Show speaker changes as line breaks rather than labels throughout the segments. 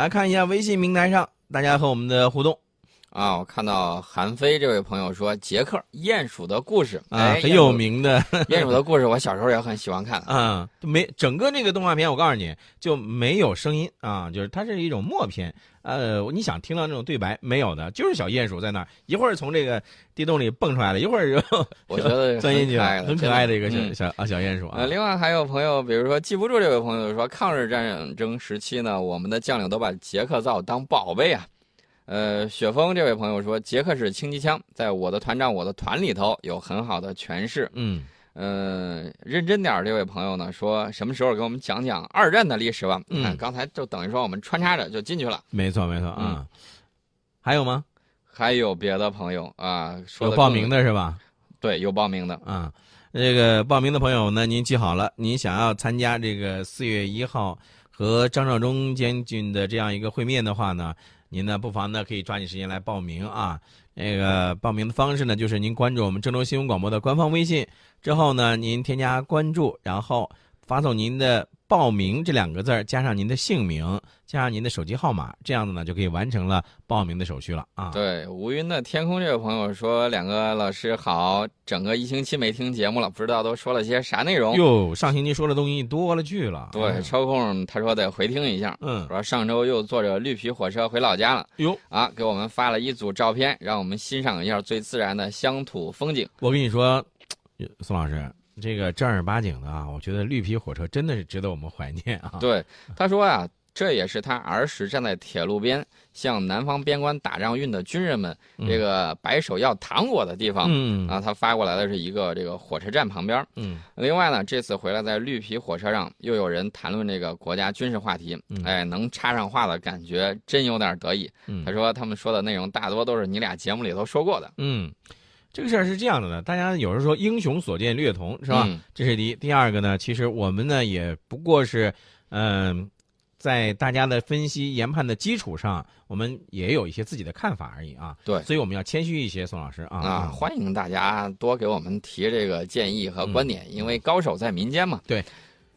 来看一下微信平台上大家和我们的互动。
啊，我看到韩飞这位朋友说杰克鼹鼠的故事
啊，很有名的
鼹鼠的故事，我小时候也很喜欢看
啊。没整个那个动画片，我告诉你就没有声音啊，就是它是一种默片。呃，你想听到那种对白没有的，就是小鼹鼠在那儿，一会儿从这个地洞里蹦出来了，一会儿又
我觉得
钻进去了，很可爱的一个
小
小啊小鼹鼠啊。
另外还有朋友，比如说记不住这位朋友说，抗日战争时期呢，我们的将领都把杰克造当宝贝啊。呃，雪峰这位朋友说，捷克式轻机枪，在我的团长我的团里头有很好的诠释。
嗯，
呃，认真点这位朋友呢，说什么时候给我们讲讲二战的历史吧？
嗯，
刚才就等于说我们穿插着就进去了。
没错，没错啊。还有吗？
还有别的朋友啊？
有报名的是吧？
对，有报名的
啊。这个报名的朋友呢，您记好了，您想要参加这个四月一号和张召忠将军的这样一个会面的话呢？您呢，不妨呢可以抓紧时间来报名啊。那个报名的方式呢，就是您关注我们郑州新闻广播的官方微信之后呢，您添加关注，然后发送您的。报名这两个字儿，加上您的姓名，加上您的手机号码，这样子呢就可以完成了报名的手续了啊。
对，无云的天空这位朋友说：“两个老师好，整个一星期没听节目了，不知道都说了些啥内容。”
哟，上星期说的东西多了去了。
对，抽空他说得回听一下。
嗯，
说上周又坐着绿皮火车回老家了。
哟，
啊，给我们发了一组照片，让我们欣赏一下最自然的乡土风景。
我跟你说，宋老师。这个正儿八经的啊，我觉得绿皮火车真的是值得我们怀念啊。
对，他说啊，这也是他儿时站在铁路边向南方边关打仗运的军人们这个摆手要糖果的地方。
嗯
啊，他发过来的是一个这个火车站旁边。
嗯。
另外呢，这次回来在绿皮火车上又有人谈论这个国家军事话题，哎，能插上话的感觉真有点得意。他说他们说的内容大多都是你俩节目里头说过的。
嗯。这个事儿是这样的呢，大家有时候说英雄所见略同，是吧？这是第一。第二个呢，其实我们呢也不过是，嗯，在大家的分析研判的基础上，我们也有一些自己的看法而已啊。
对，
所以我们要谦虚一些，宋老师啊。
啊，欢迎大家多给我们提这个建议和观点，因为高手在民间嘛。
对，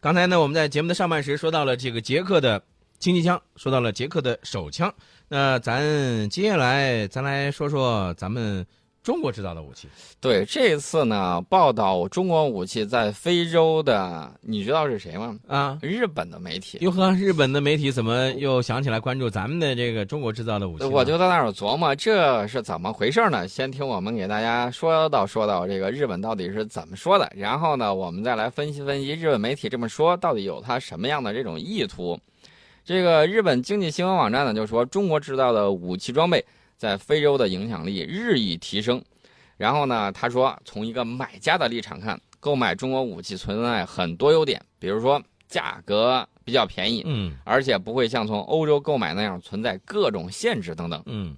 刚才呢，我们在节目的上半时说到了这个捷克的轻机枪，说到了捷克的手枪，那咱接下来咱来说说咱们。中国制造的武器，
对这次呢，报道中国武器在非洲的，你知道是谁吗？
啊，
日本的媒体。
哟呵，日本的媒体怎么又想起来关注咱们的这个中国制造的武器？
我就在那儿琢磨，这是怎么回事呢？先听我们给大家说道说道这个日本到底是怎么说的，然后呢，我们再来分析分析日本媒体这么说到底有它什么样的这种意图。这个日本经济新闻网站呢就说，中国制造的武器装备。在非洲的影响力日益提升，然后呢，他说，从一个买家的立场看，购买中国武器存在很多优点，比如说价格比较便宜，
嗯，
而且不会像从欧洲购买那样存在各种限制等等，
嗯。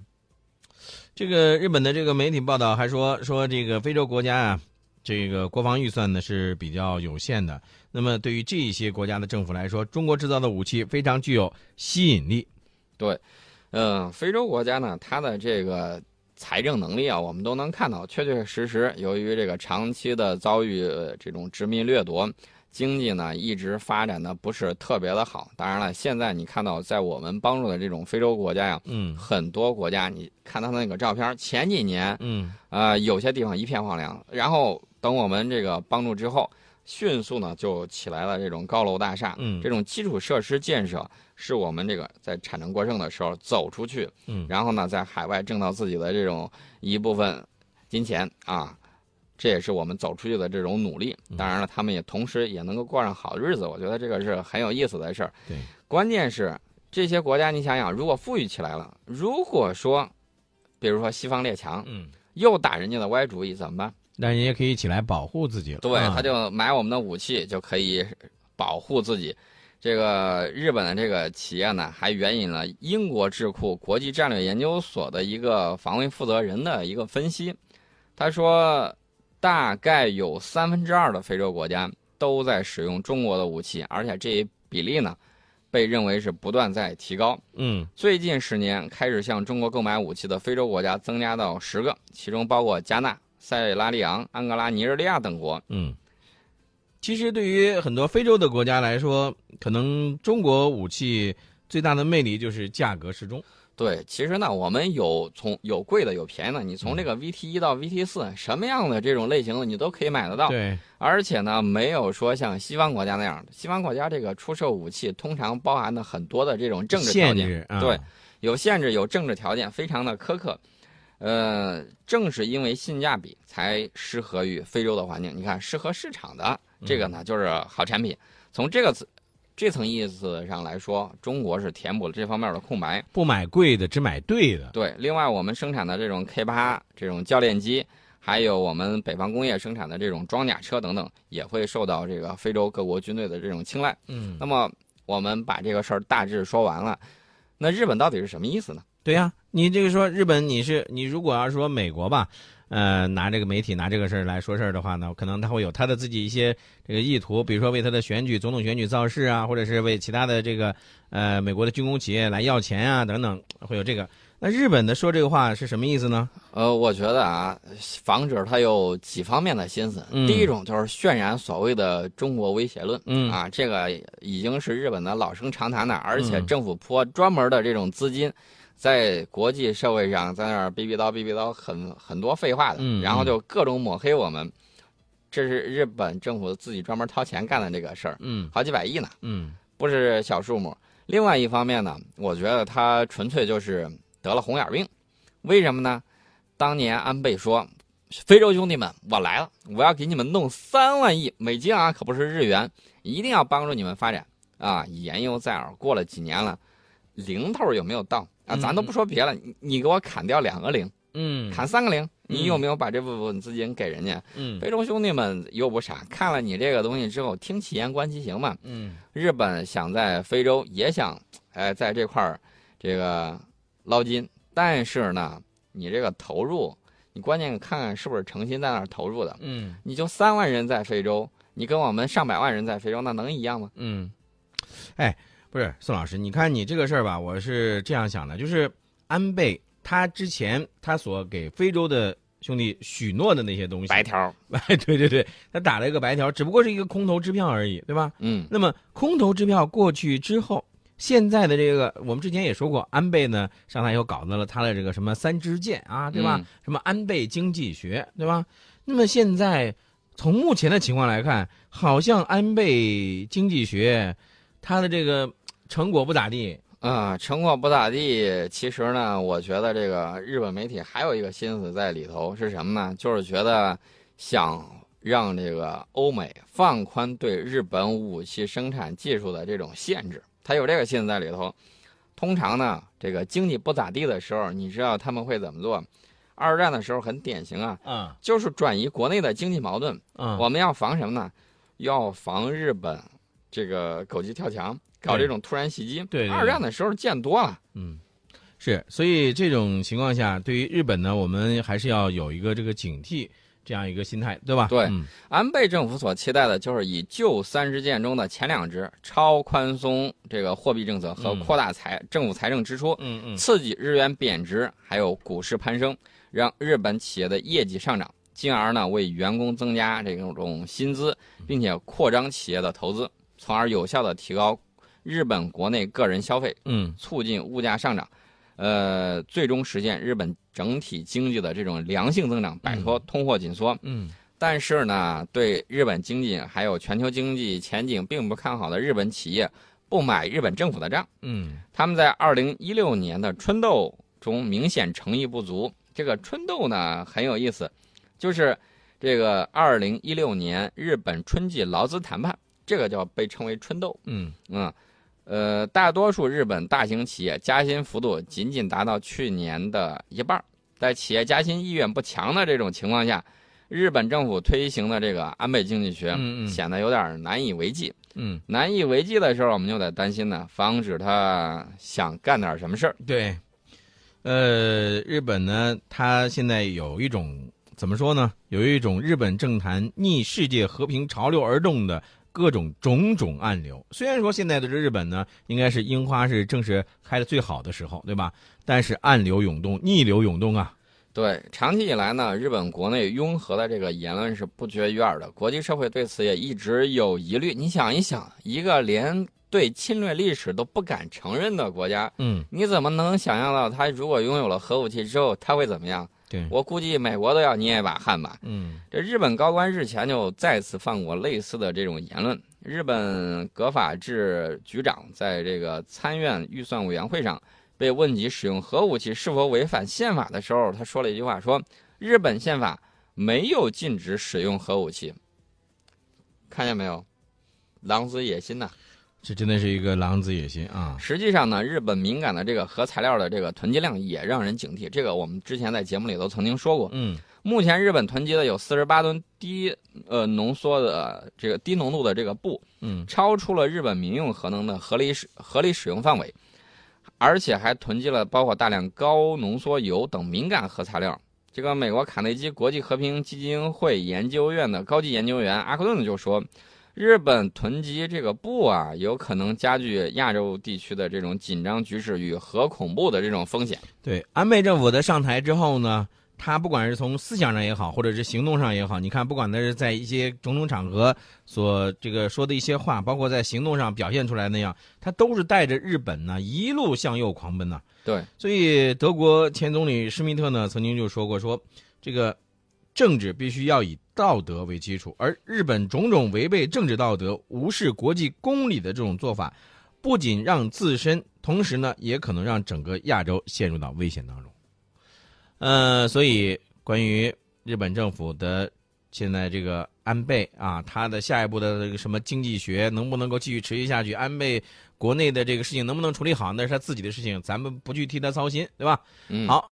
这个日本的这个媒体报道还说，说这个非洲国家啊，这个国防预算呢是比较有限的，那么对于这些国家的政府来说，中国制造的武器非常具有吸引力，
对。嗯，非洲国家呢，它的这个财政能力啊，我们都能看到，确确实实，由于这个长期的遭遇这种殖民掠夺，经济呢一直发展的不是特别的好。当然了，现在你看到在我们帮助的这种非洲国家呀，
嗯，
很多国家，你看他那个照片，前几年，
嗯，
啊，有些地方一片荒凉，然后等我们这个帮助之后。迅速呢就起来了这种高楼大厦，
嗯，
这种基础设施建设是我们这个在产能过剩的时候走出去，
嗯，
然后呢在海外挣到自己的这种一部分金钱啊，这也是我们走出去的这种努力。当然了，他们也同时也能够过上好日子，我觉得这个是很有意思的事儿。
对，
关键是这些国家，你想想，如果富裕起来了，如果说，比如说西方列强，
嗯，
又打人家的歪主意，怎么办？
那人也可以起来保护自己了，
对，他就买我们的武器就可以保护自己。这个日本的这个企业呢，还援引了英国智库国际战略研究所的一个防卫负责人的一个分析。他说，大概有三分之二的非洲国家都在使用中国的武器，而且这一比例呢，被认为是不断在提高。
嗯，
最近十年开始向中国购买武器的非洲国家增加到十个，其中包括加纳。塞拉利昂、安哥拉、尼日利亚等国，
嗯，其实对于很多非洲的国家来说，可能中国武器最大的魅力就是价格适中。
对，其实呢，我们有从有贵的有便宜的，你从这个 VT 一到 VT 四，什么样的这种类型的你都可以买得到。
对，
而且呢，没有说像西方国家那样，西方国家这个出售武器通常包含的很多的这种政治条件，对，有限制，有政治条件，非常的苛刻。呃，正是因为性价比，才适合于非洲的环境。你看，适合市场的这个呢，就是好产品。从这个词这层意思上来说，中国是填补了这方面的空白。
不买贵的，只买对的。
对，另外我们生产的这种 K 八这种教练机，还有我们北方工业生产的这种装甲车等等，也会受到这个非洲各国军队的这种青睐。
嗯，
那么我们把这个事儿大致说完了，那日本到底是什么意思呢？
对呀、你这个说日本，你是你如果要是说美国吧，呃，拿这个媒体拿这个事儿来说事儿的话呢，可能他会有他的自己一些这个意图，比如说为他的选举总统选举造势啊，或者是为其他的这个呃美国的军工企业来要钱啊等等，会有这个。那日本的说这个话是什么意思呢？
呃，我觉得啊，防止他有几方面的心思。
嗯
第一种就是渲染所谓的中国威胁论。
嗯
啊，这个已经是日本的老生常谈的，而且
嗯
政府拨专门的这种资金，在国际社会上在那儿逼逼叨逼逼叨很很多废话的，
嗯
然后就各种抹黑我们。这是日本政府自己专门掏钱干的这个事儿，
嗯
好几百亿呢，
嗯
不是小数目。另外一方面呢，我觉得他纯粹就是得了红眼病。为什么呢？当年安倍说：“非洲兄弟们，我来了，我要给你们弄三万亿美金啊，可不是日元，一定要帮助你们发展啊！”言犹在耳。过了几年了，零头有没有到啊？
嗯
咱都不说别了，你你给我砍掉两个零，
嗯
砍三个零，你
嗯
有没有把这部分资金给人家？
嗯
非洲兄弟们又不傻，看了你这个东西之后，听其言观其行嘛。
嗯
日本想在非洲也想，哎，在这块儿这个捞金，但是呢，你这个投入，你关键看看是不是诚心在那儿投入的。
嗯
你就三万人在非洲，你跟我们上百万人在非洲，那能一样吗？
嗯，哎，不是宋老师，你看你这个事儿吧，我是这样想的，就是安倍他之前他所给非洲的兄弟许诺的那些东西，
白条儿，
哎，对对对，他打了一个白条，只不过是一个空头支票而已，对吧？
嗯
那么空头支票过去之后，现在的这个我们之前也说过，安倍呢上台以后搞到了他的这个什么三支箭啊，对吧？
嗯
什么安倍经济学，对吧？那么现在从目前的情况来看，好像安倍经济学他的这个成果不咋地。
啊，成果不咋地。其实呢，我觉得这个日本媒体还有一个心思在里头是什么呢？就是觉得想让这个欧美放宽对日本武器生产技术的这种限制，他有这个心思在里头。通常呢，这个经济不咋地的时候，你知道他们会怎么做？二战的时候很典型啊，
嗯
就是转移国内的经济矛盾。
嗯
我们要防什么呢？要防日本这个狗急跳墙，搞这种突然袭击。
对对对
二战的时候见多了。
嗯，是，所以这种情况下，对于日本呢，我们还是要有一个这个警惕这样一个心态，对吧？
对
嗯
安倍政府所期待的就是以旧三支箭中的前两支超宽松这个货币政策和
嗯
扩大财、政府财政支出，
嗯嗯
刺激日元贬值，还有股市攀升，让日本企业的业绩上涨，进而呢为员工增加这种薪资，并且扩张企业的投资，从而有效的提高日本国内个人消费，
嗯
促进物价上涨，呃，最终实现日本整体经济的这种良性增长，摆脱通货紧缩。
嗯
但是呢，对日本经济还有全球经济前景并不看好的日本企业，不买日本政府的账。
嗯
他们在二零一六年的春斗中明显诚意不足。这个春斗呢很有意思，就是这个二零一六年日本春季劳资谈判，这个叫被称为春斗。
嗯
嗯，呃，大多数日本大型企业加薪幅度仅仅达到去年的一半，在企业加薪意愿不强的这种情况下，日本政府推行的这个安倍经济学显得有点难以为继。
嗯，
难以为继的时候，我们就得担心呢，防止他想干点什么事儿。
对，呃，日本呢，他现在有一种怎么说呢？有一种日本政坛逆世界和平潮流而动的各种种种暗流。虽然说现在的这日本呢，应该是樱花是正是开的最好的时候，对吧？但是暗流涌动，逆流涌动啊。
对，长期以来呢，日本国内拥核的这个言论是不绝于耳的，国际社会对此也一直有疑虑。你想一想，一个连对侵略历史都不敢承认的国家，
嗯，
你怎么能想象到他如果拥有了核武器之后他会怎么样？
对，
我估计美国都要捏一把汗吧。
嗯
这日本高官日前就再次放过类似的这种言论。日本革法制局长在这个参院预算委员会上被问及使用核武器是否违反宪法的时候，他说了一句话：说日本宪法没有禁止使用核武器。看见没有，狼子野心呐、
这真的是一个狼子野心啊！
实际上呢，日本敏感的这个核材料的这个囤积量也让人警惕。这个我们之前在节目里都曾经说过。
嗯
目前日本囤积的有四十八吨低呃浓缩的这个低浓度的这个布，
嗯
超出了日本民用核能的合理使合理使用范围，而且还囤积了包括大量高浓缩铀等敏感核材料。这个美国卡内基国际和平基金会研究院的高级研究员阿克顿就说，日本囤积这个布啊，有可能加剧亚洲地区的这种紧张局势与核恐怖的这种风险。
对，安倍政府的上台之后呢，他不管是从思想上也好，或者是行动上也好，你看，不管他是在一些种种场合所这个说的一些话，包括在行动上表现出来那样，他都是带着日本呢一路向右狂奔呐。
对，
所以德国前总理施密特呢曾经就说过说，这个政治必须要以道德为基础，而日本种种违背政治道德、无视国际公理的这种做法，不仅让自身，同时呢也可能让整个亚洲陷入到危险当中。呃，所以关于日本政府的现在这个安倍啊，他的下一步的这个什么经济学能不能够继续持续下去？安倍国内的这个事情能不能处理好，那是他自己的事情，咱们不去替他操心，对吧？
嗯，
好。